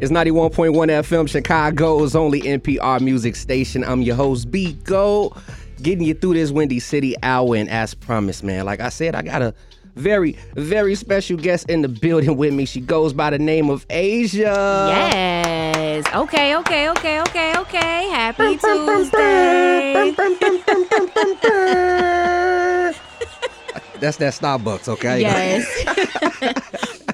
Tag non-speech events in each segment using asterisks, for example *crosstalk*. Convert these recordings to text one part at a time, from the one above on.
It's 91.1 FM, Chicago's only NPR music station. I'm your host, B Go, getting you through this Windy City hour. And as promised, man, like I said, I got a very, very special guest in the building with me. She goes by the name of Asia. Yes. Okay, okay, okay, okay, okay. Happy Tuesday. That's that Starbucks, okay? Yes.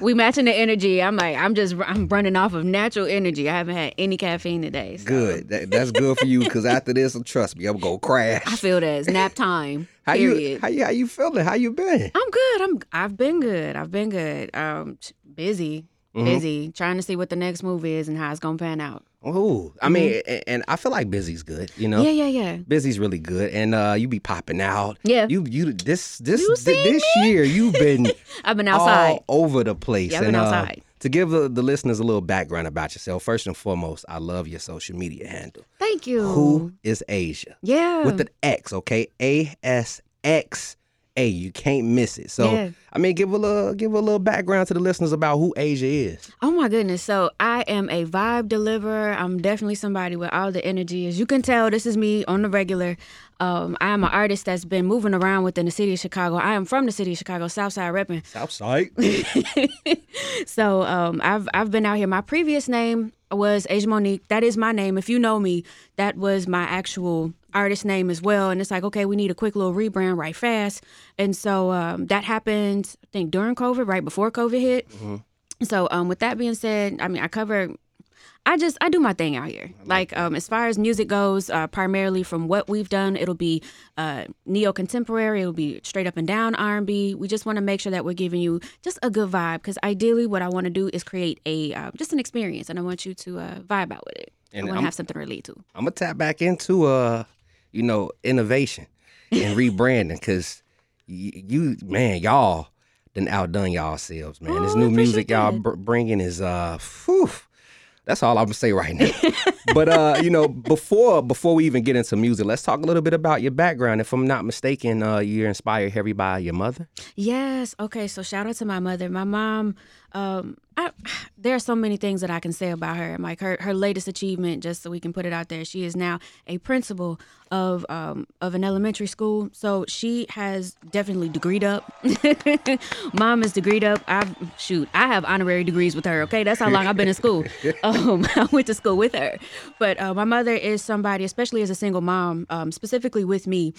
We matching the energy. I'm like, I'm just, I'm running off of natural energy. I haven't had any caffeine today. so Good. That, that's good for you because after this, trust me, I'm gonna crash. I feel that it's nap time. How period. you how you how you feeling? How you been? I'm good. I'm. I've been good. I've been good. Um, busy, Mm-hmm. busy, trying to see what the next move is and how it's gonna pan out. Oh, I mean, and I feel like busy's good. You know, Mm-hmm. Yeah, yeah, yeah. busy's really good, and uh, you be popping out. Yeah. you you this this You seen this year you've been *laughs* I've been outside. all over the place. Yeah, I've been and, uh, to give the, the listeners a little background about yourself, first and foremost, I love your social media handle. Thank you. Who is Asia? Yeah. With an X, okay? A S X A. You can't miss it. So Yeah. I mean, give a little give a little background to the listeners about who Asia is. Oh my goodness. So I am a vibe deliverer. I'm definitely somebody with all the energy. As you can tell, this is me on the regular. Um, I am an artist that's been moving around within the city of Chicago. I am from the city of Chicago, Southside repping. Southside. *laughs* So um, I've I've been out here. My previous name was Asia Monique. That is my name. If you know me, that was my actual artist name as well. And it's like, okay, we need a quick little rebrand right fast. And so um, that happened, I think, during COVID, right before COVID hit. So um, with that being said, I mean, I cover. I just I do my thing out here. Like um, as far as music goes, uh, primarily from what we've done, it'll be uh, neo contemporary. It'll be straight up and down R and B. We just want to make sure that we're giving you just a good vibe. Because ideally, what I want to do is create a uh, just an experience, and I want you to uh, vibe out with it. And I want to have something to relate to. I'm gonna tap back into uh, you know, innovation and rebranding because y- you, man, y'all done outdone y'all selves, man. this Oh, I new music y'all bringing is uh, whew, that's all I'm gonna say right now. *laughs* but uh, you know, before before we even get into music, let's talk a little bit about your background. If I'm not mistaken, uh, you're inspired heavy by your mother. Yes. Okay. So shout out to my mother. My mom. Um, I, *sighs* there are so many things that I can say about her. Like her, her latest achievement, just so we can put it out there. She is now a principal of um, of an elementary school. So she has definitely degreed up. *laughs* Mom is degreed up. I've shoot. I have honorary degrees with her. Okay, that's how long I've been in school. *laughs* Um, *laughs* I went to school with her. But uh, my mother is somebody, especially as a single mom, um, specifically with me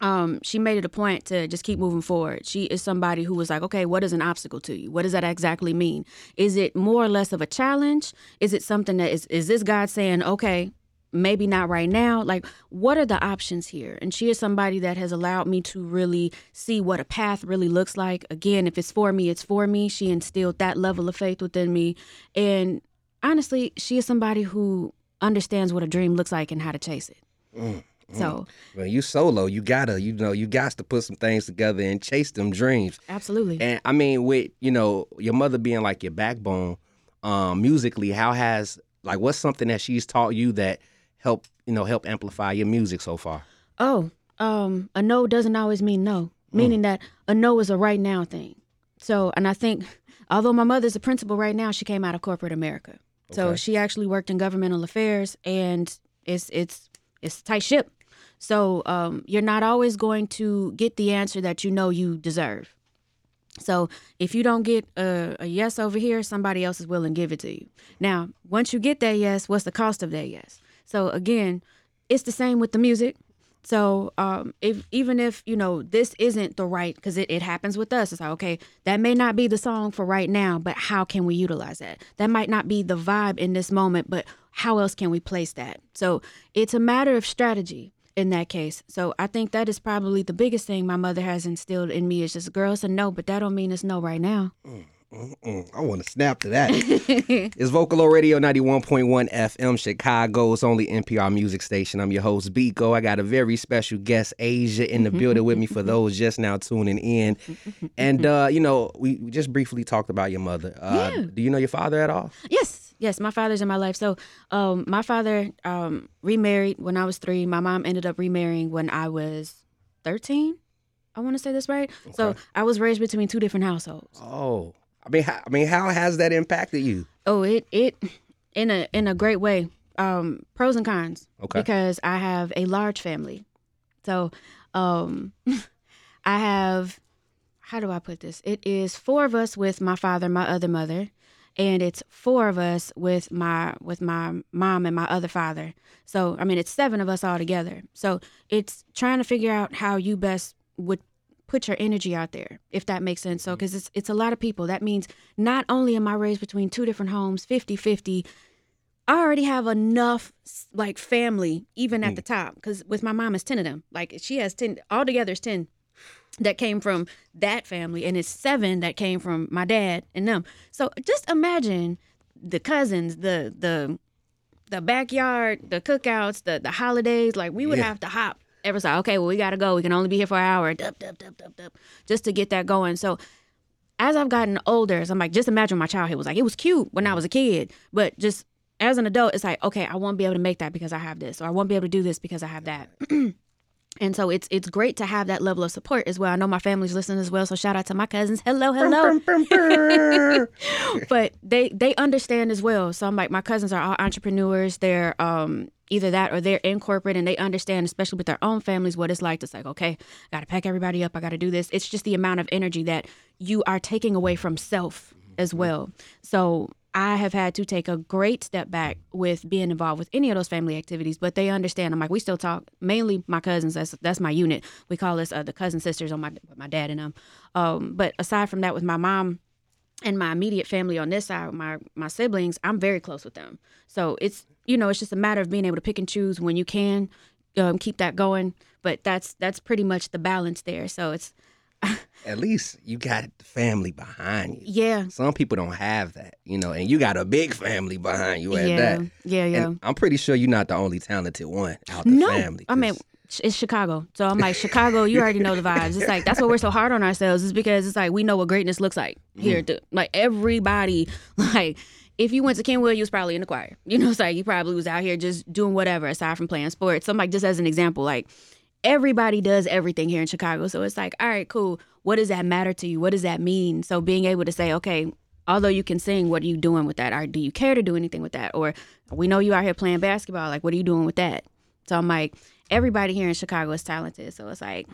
um, she made it a point to just keep moving forward. She is somebody who was like, okay, what is an obstacle to you? What does that exactly mean? Is it more or less of a challenge? Is it something that is, is this God saying, okay, maybe not right now? Like, what are the options here? And she is somebody that has allowed me to really see what a path really looks like. Again, if it's for me, it's for me. She instilled that level of faith within me. And honestly, she is somebody who understands what a dream looks like and how to chase it. So, When you solo, you gotta, you know, you got to put some things together and chase them dreams. absolutely. And I mean, with you know your mother being like your backbone, um, musically, how has like what's something that she's taught you that help you know help amplify your music so far? Oh, um, a no doesn't always mean no, meaning that a no is a right now thing. So, and I think, although my mother's a principal right now, she came out of corporate America. So she actually worked in governmental affairs, and it's it's it's tight ship. So um, you're not always going to get the answer that you know you deserve. So if you don't get a, a yes over here, somebody else is willing to give it to you. Now, once you get that yes, what's the cost of that yes? So again, it's the same with the music. So um, if even if you know this isn't the right, because it, it happens with us, it's like okay, that may not be the song for right now, but how can we utilize that? That might not be the vibe in this moment, but how else can we place that? So it's a matter of strategy in that case. So I think that is probably the biggest thing my mother has instilled in me is just girls a no, but that don't mean it's no right now. Mm, I want to snap to that. *laughs* it's Vocalo Radio 91.1 FM, Chicago's only NPR music station. I'm your host, Bekoe. I got a very special guest, Asia, in the building with me for *laughs* those just now tuning in. *laughs* And, uh, you know, we just briefly talked about your mother. Uh, Yeah. Do you know your father at all? Yes, yes, my father's in my life. So, um, my father um, remarried when I was three. My mom ended up remarrying when I was thirteen. I want to say this right. So I was raised between two different households. Oh, I mean, how, I mean, how has that impacted you? Oh, it it in a in a great way. Um, pros and cons. Okay. Because I have a large family, so um, *laughs* I have. How do I put this? It is four of us with my father, my other mother, and it's four of us with my with my mom and my other father. So I mean, it's seven of us all together. So it's trying to figure out how you best would put your energy out there, if that makes sense. So mm-hmm. because it's it's a lot of people. That means not only am I raised between two different homes, 50-50, I already have enough like family even at mm. the top because with my mom it's 10 of them like she has 10 altogether it's 10 that came from that family and it's seven that came from my dad and them so just imagine the cousins the the the backyard the cookouts the the holidays like we would Yeah. have to hop every side okay well we gotta go we can only be here for an hour dup, dup, dup, dup, dup, just to get that going so as I've gotten older, so I'm like, just imagine my childhood was like, it was cute when I was a kid, but just as an adult, it's like, okay, I won't be able to make that because I have this, or I won't be able to do this because I have that. *clears throat* and so it's it's great to have that level of support as well. I know my family's listening as well, so shout out to my cousins. Hello, hello. *laughs* but they they understand as well. So I'm like, my cousins are all entrepreneurs. They're um either that or they're in corporate and they understand, especially with their own families, what it's like. It's like, okay, I gotta pack everybody up. I gotta do this. It's just the amount of energy that you are taking away from self as well. So I have had to take a great step back with being involved with any of those family activities, but they understand. I'm like, we still talk. Mainly my cousins. That's that's my unit. We call us uh, the cousin sisters on my my dad and them. Um, but aside from that, with my mom, and my immediate family on this side, my my siblings, I'm very close with them. So it's you know it's just a matter of being able to pick and choose when you can um, keep that going. But that's that's pretty much the balance there. So it's *laughs* At least you got the family behind you. yeah, Some people don't have that, you know, and you got a big family behind you at yeah, that. yeah, yeah. And I'm pretty sure you're not the only talented one out the no, family. I mean it's Chicago. So I'm like Chicago. You already know the vibes. It's like that's why we're so hard on ourselves. Is because it's like we know what greatness looks like mm-hmm. here. To, like everybody, *laughs* like. If you went to Kenwood, you was probably in the choir. You know, it's like you probably was out here just doing whatever aside from playing sports. So I'm like, just as an example, like everybody does everything here in Chicago. So it's like, all right, cool. What does that matter to you? What does that mean? So being able to say, okay, although you can sing, what are you doing with that? Or do you care to do anything with that? Or we know you out here playing basketball. Like, what are you doing with that? So I'm like, everybody here in Chicago is talented. So it's like,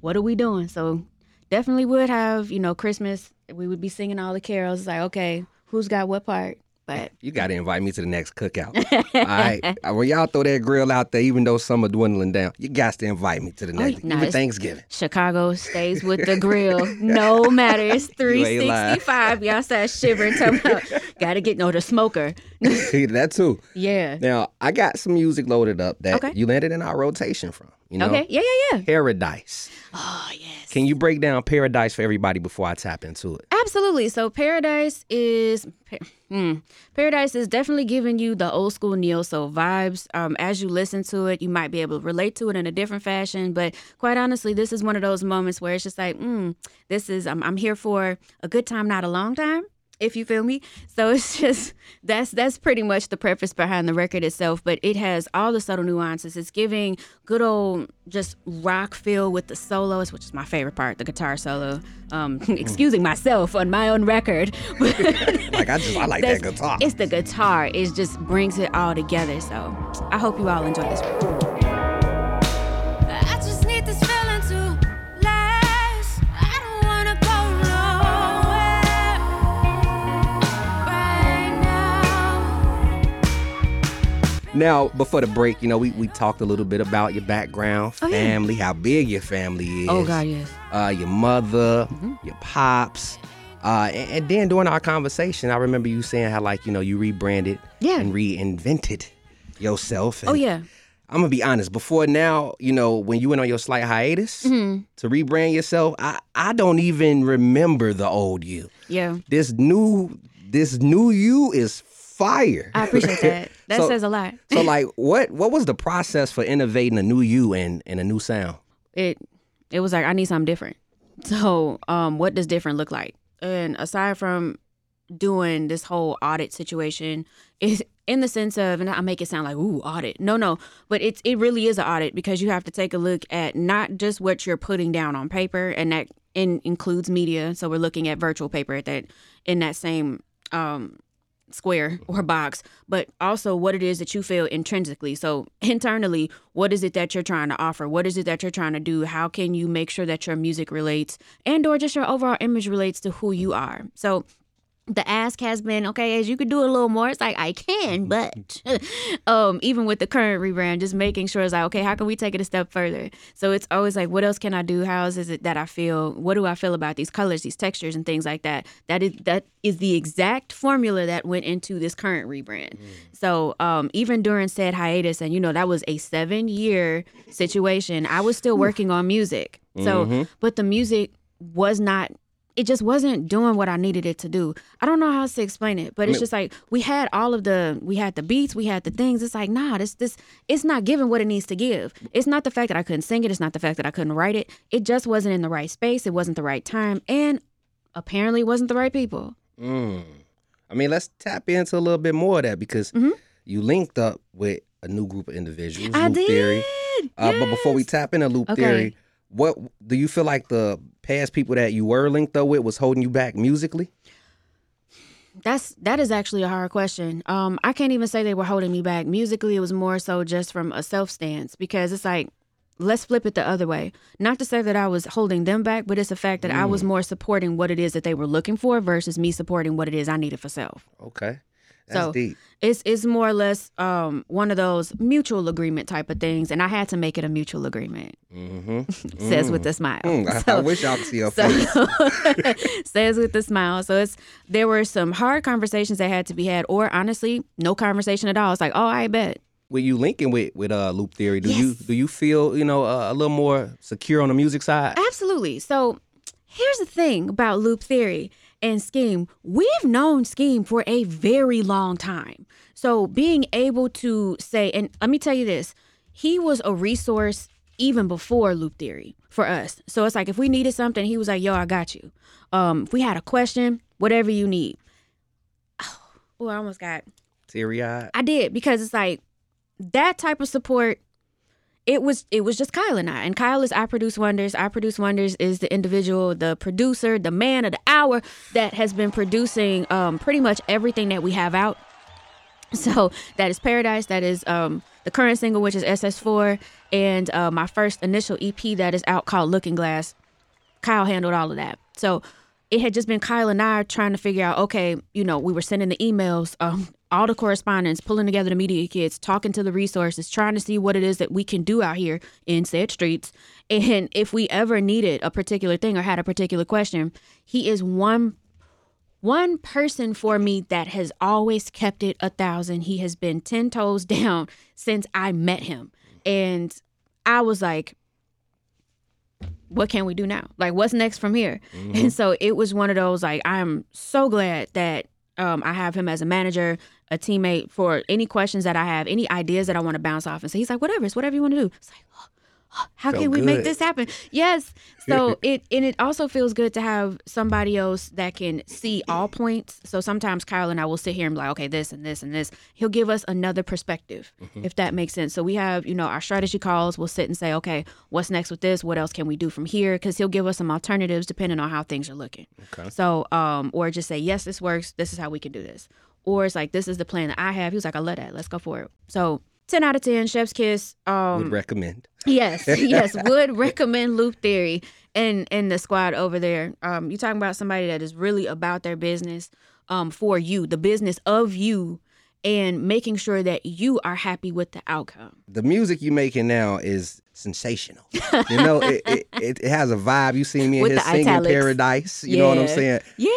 what are we doing? So definitely would have, you know, Christmas. We would be singing all the carols. It's like, okay, who's got what part? But you got to invite me to the next cookout. *laughs* All right. Uh, When y'all throw that grill out there, even though some are dwindling down, you got to invite me to the next. nah, even Thanksgiving. Chicago stays with the *laughs* grill. No matter. It's *laughs* ain't lying. 365. Y'all start shivering. Talking about, gotta get, no, the smoker. that too. Yeah. Now, I got some music loaded up that Okay. you landed in our rotation from. You know, Okay. Yeah, yeah, yeah. Paradise. Oh, yes. Can you break down Paradise for everybody before I tap into it? Absolutely. So Paradise is hmm, Paradise is definitely giving you the old school neo soul vibes. Um, as you listen to it, you might be able to relate to it in a different fashion. But quite honestly, this is one of those moments where it's just like, mm, this is I'm, I'm here for a good time, not a long time. If you feel me, so *laughs* it's just that's that's pretty much the preface behind the record itself. But it has all the subtle nuances. It's giving good old just rock feel with the solos, which is my favorite part, the guitar solo. Um, *laughs* excusing myself on my own record, *laughs* Like I just I like that guitar. It's the guitar. It just brings it all together. So I hope you all enjoy this. record. Now. Before the break, you know, we, we talked a little bit about your background, Oh, yeah. family, how big your family is. Oh God, yes. Uh, your mother, Mm-hmm. your pops. Uh, and, and then during our conversation, I remember you saying how like, you know, you rebranded Yeah. and reinvented yourself. And Oh yeah. I'm gonna be honest. Before now, you know, when you went on your slight hiatus Mm-hmm. to rebrand yourself, I, I don't even remember the old you. Yeah. This new this new you is fire. I appreciate *laughs* that. That So- says a lot. so like what what was the process for innovating a new you and, and a new sound? it it was like I need something different. So, um, what does different look like? And aside from doing this whole audit situation, is in the sense of, and I make it sound like ooh audit. No, no, but it's it really is an audit because you have to take a look at not just what you're putting down on paper, and that in, includes media. So we're looking at virtual paper at that in that same um, square or box, but also what it is that you feel intrinsically. So *laughs* internally, what is it that you're trying to offer? What is it that you're trying to do? How can you make sure that your music relates and or just your overall image relates to who you are? So the ask has been okay as you could do a little more it's like i can but *laughs* um even with the current rebrand just making sure it's like okay how can we take it a step further? So it's always like what else can i do? How is it that i feel? What do i feel about these colors these textures and things like that? That is that is the exact formula that went into this current rebrand. So um even during said hiatus and you know that was a seven year situation i was still working on music. So but the music was not it just wasn't doing what I needed it to do. I don't know how else to explain it, but it's just like we had all of the we had the beats, we had the things. It's like, nah, this this it's not giving what it needs to give. It's not the fact that I couldn't sing it, it's not the fact that I couldn't write it. It just wasn't in the right space, it wasn't the right time, and apparently it wasn't the right people. Mm. I mean, let's tap into a little bit more of that because you linked up with a new group of individuals, Mm-hmm. I Loop did. Theory. Uh, But before we yes. tap into Loop Okay. Theory, what do you feel like the past people that you were linked up with was holding you back musically? That's that is actually a hard question. Um, I can't even say they were holding me back musically. It was more so just from a self stance because it's like, let's flip it the other way. Not to say that I was holding them back, but it's a fact that I was more supporting what it is that they were looking for versus me supporting what it is I needed for self. Okay. That's So deep. it's it's more or less um, one of those mutual agreement type of things, and I had to make it a mutual agreement. Mm-hmm. *laughs* Says with a smile. Mm, I, I wish y'all could see your so face. *laughs* says with a smile. So it's there were some hard conversations that had to be had, or honestly, no conversation at all. It's like, oh, I bet. With you linking with with uh, Loop Theory, do you Yes. do you feel you know uh, a little more secure on the music side? Absolutely. So here's the thing about loop theory and scheme. We've known scheme for a very long time. So being able to say, and let me tell you this, he was a resource even before loop theory for us. So it's like if we needed something, he was like, yo, I got you. Um, if we had a question, whatever you need. *sighs* Oh, I almost got Teary eyed. I did because it's like that type of support. It was it was just Kyle and I, and Kyle is I Produce Wonders. I Produce Wonders is the individual, the producer, the man of the hour that has been producing um, pretty much everything that we have out. *laughs* So that is Paradise. That is um, the current single, which is SS4, and uh, my first initial EP that is out called Looking Glass. Kyle handled all of that. So it had just been Kyle and I trying to figure out, okay, you know, we were sending the emails, um, all the correspondence, pulling together the media kits, talking to the resources, trying to see what it is that we can do out here in said streets. And if we ever needed a particular thing or had a particular question, he is one one person for me that has always kept it a thousand. He has been 10 toes *laughs* down since I met him. And I was like, what can we do now? Like, what's next from here? And mm-hmm. so it was one of those, like, I'm so glad that um, I have him as a manager, a teammate for any questions that I have, any ideas that I want to bounce off. And so he's like, whatever, it's whatever you want to do. It's like, oh, how Felt can we make this happen? Yes. *laughs* So it and it also feels good to have somebody else that can see all points. So sometimes Kyle and I will sit here and be like, okay, this and this and this. He'll give us another perspective, if that makes sense. So we have, you know, our strategy calls. We'll sit and say, okay, what's next with this? What else can we do from here? Because he'll give us some alternatives depending on how things are looking. Okay. So, um, or just say, yes, this works. This is how we can do this. Or it's like, this is the plan that I have. He was like, I love that. Let's go for it. So, 10 out of 10, Chef's Kiss. Um, Would recommend. Yes, *laughs* yes, would recommend Loop Theory and and the squad over there. Um, you talking about somebody that is really about their business, um, for you, the business of you, and making sure that you are happy with the outcome. The music you're making now is sensational. You know, it, it, it, has a vibe. You see me in With here singing italics. Paradise. You know what I'm saying? Yeah,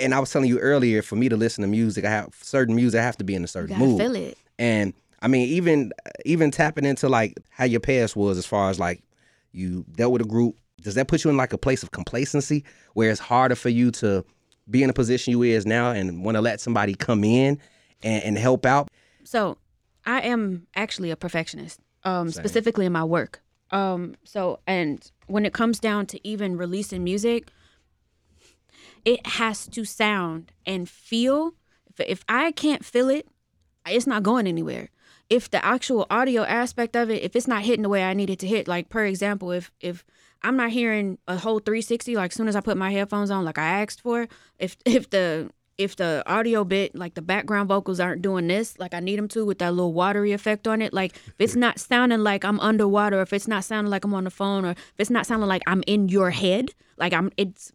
And I was telling you earlier, for me to listen to music, I have certain music. I have to be in a certain mood. feel it. And I mean, even even tapping into like how your past was, as far as like you dealt with a group, does that put you in like a place of complacency where it's harder for you to be in a position you is now and want to let somebody come in and, and help out? So, I am actually a perfectionist, um, specifically in my work. Um, so, and when it comes down to even releasing music, it has to sound and feel. If, if I can't feel it, it's not going anywhere. If the actual audio aspect of it, if it's not hitting the way I need it to hit, like per example, if if I'm not hearing a whole 360 like soon as I put my headphones on like I asked for, if *laughs* if the if the audio bit like the background vocals aren't doing this like I need them to with that little watery effect on it, like if it's not sounding like I'm underwater, if it's not sounding like I'm on the phone, or if it's not sounding like I'm in your head, like I'm it's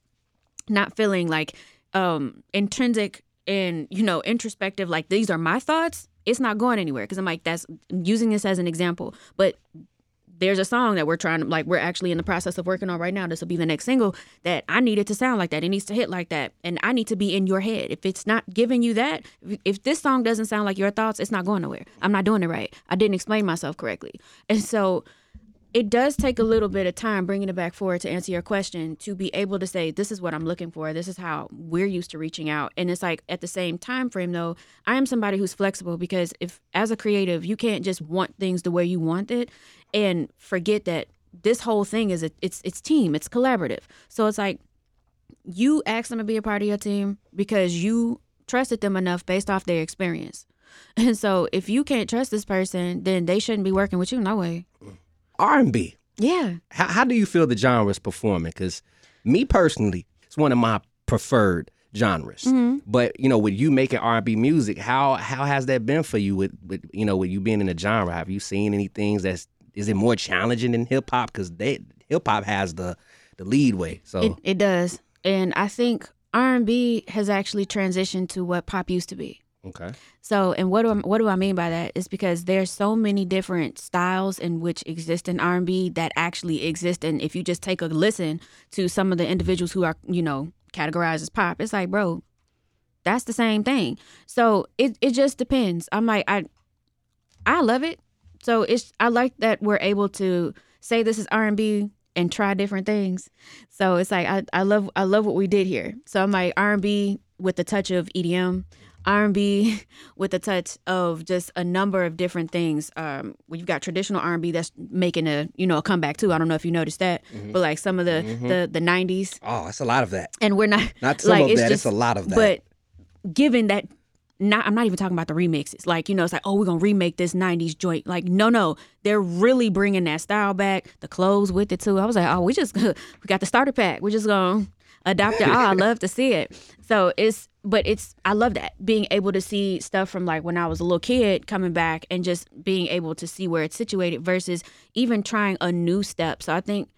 not feeling like um intrinsic and you know introspective like these are my thoughts it's not going anywhere because i'm like that's using this as an example but there's a song that we're trying to like we're actually in the process of working on right now this will be the next single that i need it to sound like that. It needs to hit like that and i need to be in your head. If it's not giving you that if- if this song doesn't sound like your thoughts it's not going nowhere. I'm not doing it right. I didn't explain myself correctly. And so it does take a little bit of time bringing it back forward to answer your question to be able to say this is what i'm looking for. This is how we're used to reaching out. And it's like at the same time frame though i am somebody who's flexible because if as a creative you can't just want things the way you want it and forget that this whole thing is a, it's it's team it's collaborative. So it's like you ask them to be a part of your team because you trusted them enough based off their experience. *laughs* And so if you can't trust this person then they shouldn't be working with you no way R&B. yeah How, how do you feel the genre is performing? Because me personally, it's one of my preferred genres. Mm-hmm. But you know, with you making R&B music, how how has that been for you? With with you know, with you being in the genre, have you seen any things that's is it more challenging than hip hop? Because they hip hop has the the lead way. So It, it does, and I think R and B has actually transitioned to what pop used to be. Okay, So, and what do I, what do I mean by that? Is because there's so many different styles in which exist in R and B that actually exist, and if you just take a listen to some of the individuals who are you know categorized as pop, it's like, bro, that's the same thing. So it it just depends. I'm like, I I love it. So it's I like that we're able to say this is R and B and try different things. So it's like I, I love I love what we did here. So I'm like R and B with a touch of EDM, R and B *laughs* with a touch of just a number of different things. Um, well, you've got traditional R and B that's making a you know a comeback too. I don't know if you noticed that, but like some of the the the '90s, oh, it's a lot of that. and we're not Not some *laughs* like of that, it's a lot of that. But given that not I'm not even talking about the remixes. Like, you know, it's like, oh, we're going to remake this 90s joint. Like, no, no. They're really bringing that style back, the clothes with it too. I was like, oh, we just *laughs* we got the starter pack. We're just going to adopt it. Oh, I love to see it. So, it's but it's I love that being able to see stuff from like when I was a little kid coming back and just being able to see where it's situated versus even trying a new step. So, I think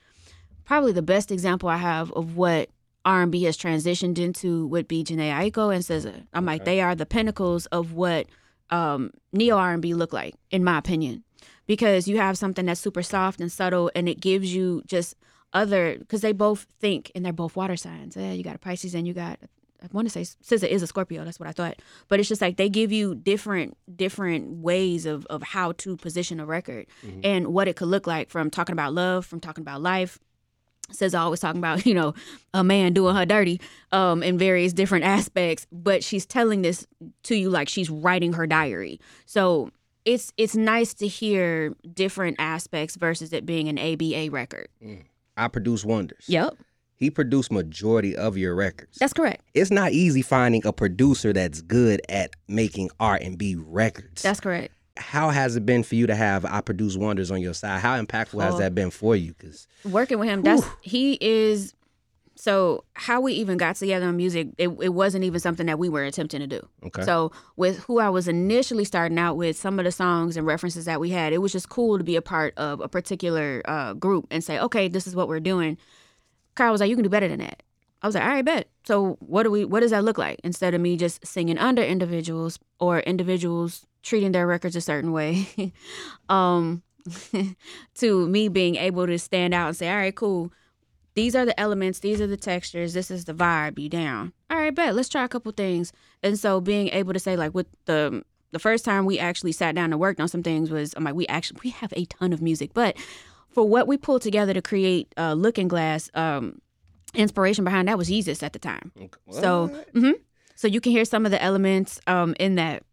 probably the best example I have of what R&B has transitioned into would be Jhené Aiko and SZA. I'm like, they are the pinnacles of what um, neo R&B look like, in my opinion, because you have something that's super soft and subtle, and it gives you just other because they both think and they're both water signs. Yeah, you got a Pisces and you got. I want to say SZA is a Scorpio. That's what I thought. But it's just like they give you different different ways of of how to position a record and what it could look like from talking about love, from talking about life, says always talking about *laughs* you know a man doing her dirty um in various different aspects but she's telling this to you like she's writing her diary so it's it's nice to hear different aspects versus it being an ABA record I produce wonders. yep He produced majority of your records. that's correct it's not easy finding a producer that's good at making R and B records. that's correct how has it been for you to have I Produce Wonders on your side? How impactful has Oh. that been for you? Because working with him that's he is so how we even got together on music it, it wasn't even something that we were attempting to do Okay. so with who i was initially starting out with some of the songs and references that we had it was just cool to be a part of a particular uh, group and say okay this is what we're doing Carl was like you can do better than that. I was like all right bet. So what do we what does that look like? Instead of me just singing under individuals or individuals treating their records a certain way *laughs* um *laughs* to me being able to stand out and say, all right, cool. These are the elements, these are the textures, this is the vibe, you down. All right, bet, let's try a couple things. And so being able to say, like, with the the first time we actually sat down and worked on some things was I'm like, we actually we have a ton of music, but for what we pulled together to create uh Looking Glass, um, inspiration behind that was Jesus at the time. So mhm. so you can hear some of the elements um in that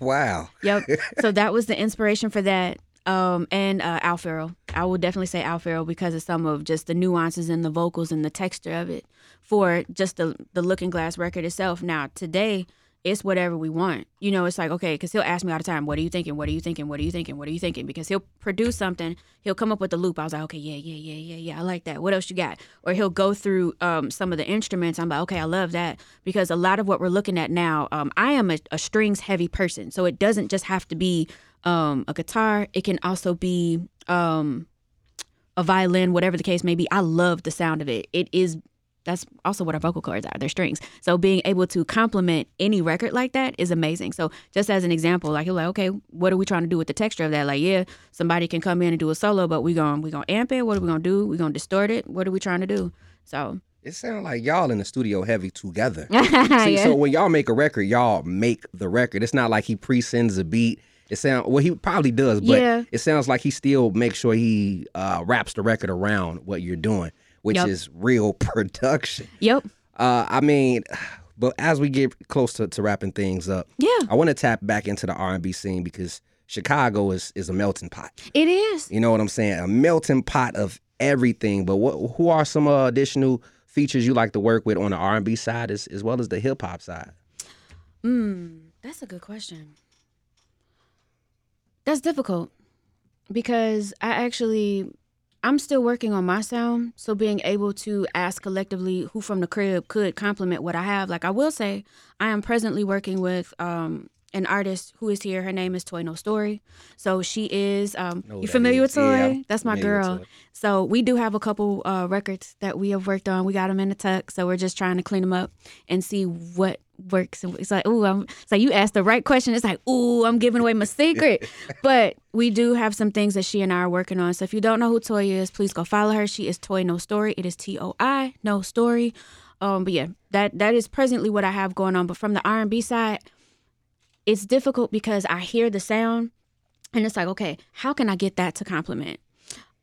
wow, Yep. *laughs* so that was the inspiration for that. Um, and uh, Al Farrell. I will definitely say Al Farrell because of some of just the nuances in the vocals and the texture of it for just the the Looking Glass record itself. Now today, it's whatever we want. You know, it's like, okay, because he'll ask me all the time, what are you thinking? What are you thinking? What are you thinking? What are you thinking? Because he'll produce something, he'll come up with a loop. I was like, okay, yeah, yeah, yeah, yeah, yeah, I like that. What else you got? Or he'll go through um, some of the instruments. I'm like, okay, I love that. Because a lot of what we're looking at now, um, I am a, a strings heavy person. So it doesn't just have to be um, a guitar, it can also be um, a violin, whatever the case may be. I love the sound of it. It is that's also what our vocal cords are they're strings so being able to complement any record like that is amazing so just as an example like you're like okay what are we trying to do with the texture of that like yeah somebody can come in and do a solo but we going we gonna amp it what are we gonna do we gonna distort it what are we trying to do so It sounds like y'all in the studio heavy together. *laughs* See, Yeah. so when y'all make a record, y'all make the record. It's not like he pre-sends a beat. It sound well, he probably does, but Yeah. it sounds like he still makes sure he uh, wraps the record around what you're doing, which Yup. is real *laughs* production. yep Uh, I mean, *sighs* but as we get close to, to wrapping things up, yeah I want to tap back into the R&B scene because Chicago is is a melting pot. it is You know what I'm saying? A melting pot of everything. But what who are some uh, additional features you like to work with on the R&B side as, as well as the hip hop side? Mm, that's a good question. That's difficult because I actually I'm still working on my sound, so being able to ask collectively who from the crib could complement what I have. Like I will say, I am presently working with um an artist who is here. Her name is Toi No Story. So she is um you that familiar is. with Toi? Yeah, That's my girl. So we do have a couple uh, records that we have worked on. We got them in the tuck, so we're just trying to clean them up and see what works. And It's like, ooh, I'm. It's like you asked the right question. It's like, ooh, I'm giving away my secret. *laughs* but we do have some things that she and I are working on. So if you don't know who Toi is, please go follow her. She is Toi No Story. It is T O I No Story. Um, but yeah, that that is presently what I have going on. But from the R and B side, it's difficult because I hear the sound and it's like, okay, how can I get that to complement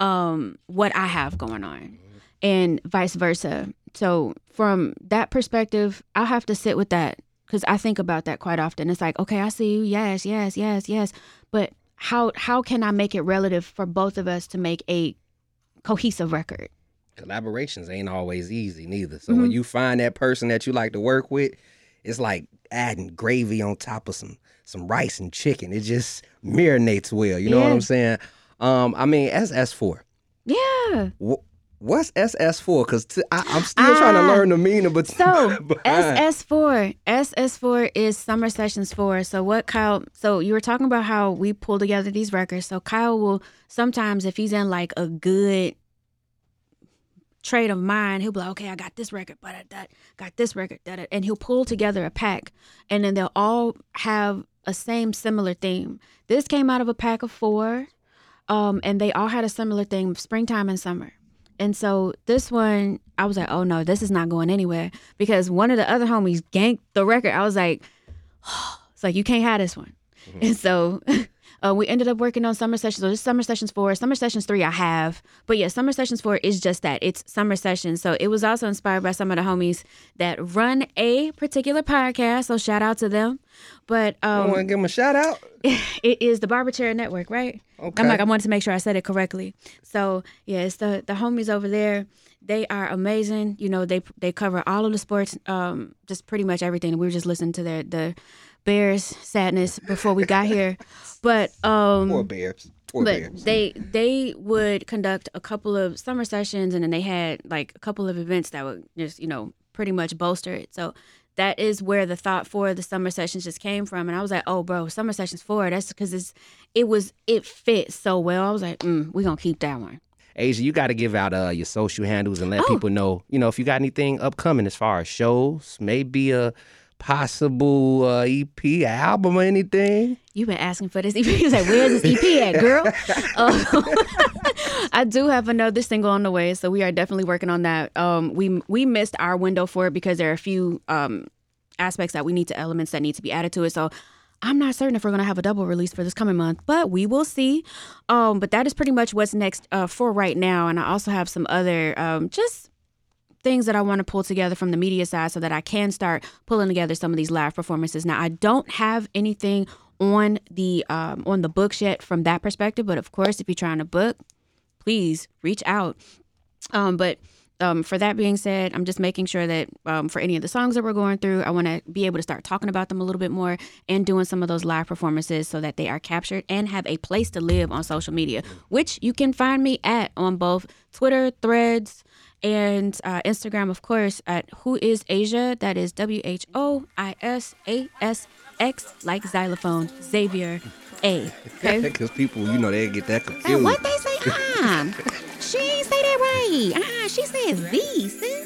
um, what I have going on, and vice versa. So from that perspective, I'll have to sit with that because I think about that quite often. It's like, okay, I see you, yes, yes, yes, yes, but how how can I make it relative for both of us to make a cohesive record? Collaborations ain't always easy neither. So when you find that person that you like to work with, it's like adding gravy on top of some some rice and chicken. It just marinates well. You know what I'm saying? Um, I mean SS4. Yeah. Wh- What's SS4? Because t- I, I'm still trying to Ah. learn the meaning. But So *laughs* behind- SS4, SS4 is Summer Sessions 4. So what Kyle, so you were talking about how we pull together these records. So Kyle will sometimes, if he's in like a good trait of mind, he'll be like, okay, I got this record, but that got this record, and he'll pull together a pack, and then they'll all have a same similar theme. This came out of a pack of four, um, and they all had a similar theme: springtime and summer. And so this one, I was like, oh no, this is not going anywhere because one of the other homies ganked the record. I was like, *gasps* it's like you can't have this one. And so *laughs* uh, we ended up working on summer sessions. So this summer sessions four, summer sessions three. I have, but yeah, summer sessions four is just that. It's summer sessions. So it was also inspired by some of the homies that run a particular podcast. So shout out to them. But I um, want to give them a shout out. *laughs* it is the Barber Chair Network, right? Okay. I'm like, I wanted to make sure I said it correctly. So yeah, it's the the homies over there. They are amazing. You know, they they cover all of the sports, um, just pretty much everything. We were just listening to their the Bears sadness before we got here, but *laughs* um, Poor Bears. Poor but Bears. they they would conduct a couple of summer sessions and then they had like a couple of events that would just you know pretty much bolster it so that is where the thought for the summer sessions just came from and i was like oh bro summer sessions four that's because it's it was it fits so well i was like mm, we're gonna keep that one Asia, you got to give out uh, your social handles and let Oh. people know, you know, if you got anything upcoming as far as shows, maybe a possible uh, EP, album, or anything. You've been asking for this EP. *laughs* He's like, where's this EP at, girl? Uh, *laughs* *laughs* I do have another single on the way, so we are definitely working on that. Um, we we missed our window for it because there are a few um, aspects that we need to elements that need to be added to it. So I'm not certain if we're gonna have a double release for this coming month, but we will see. Um, but that is pretty much what's next uh, for right now, and I also have some other um, just things that I want to pull together from the media side so that I can start pulling together some of these live performances. Now I don't have anything on the um, on the books yet from that perspective, but of course, if you're trying to book, please reach out. Um, but um, for that being said, I'm just making sure that um, for any of the songs that we're going through, I want to be able to start talking about them a little bit more and doing some of those live performances so that they are captured and have a place to live on social media, which you can find me at on both Twitter, Threads, and uh, Instagram, of course, at Who Is Asia. That is W H O I S A S X, like xylophone, Xavier A. Okay. *laughs* Because people, you know, they get that confused. what they say? Ah, *laughs* she ain't say that right. Ah, she said Z.